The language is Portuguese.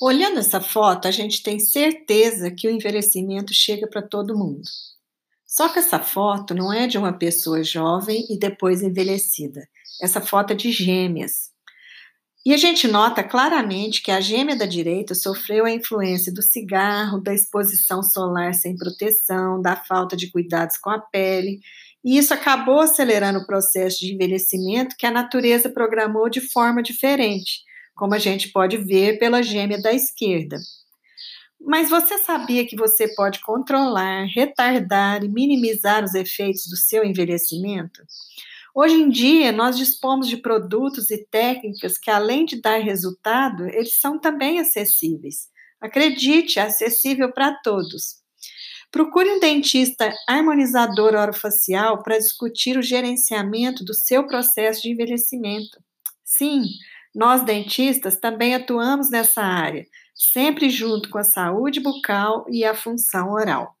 Olhando essa foto, a gente tem certeza que o envelhecimento chega para todo mundo. Só que essa foto não é de uma pessoa jovem e depois envelhecida. Essa foto é de gêmeas. E a gente nota claramente que a gêmea da direita sofreu a influência do cigarro, da exposição solar sem proteção, da falta de cuidados com a pele, e isso acabou acelerando o processo de envelhecimento que a natureza programou de forma diferente como a gente pode ver pela gêmea da esquerda. Mas você sabia que você pode controlar, retardar e minimizar os efeitos do seu envelhecimento? Hoje em dia, nós dispomos de produtos e técnicas que, além de dar resultado, eles são também acessíveis. Acredite, é acessível para todos. Procure um dentista harmonizador orofacial para discutir o gerenciamento do seu processo de envelhecimento. Sim, nós, dentistas, também atuamos nessa área, sempre junto com a saúde bucal e a função oral.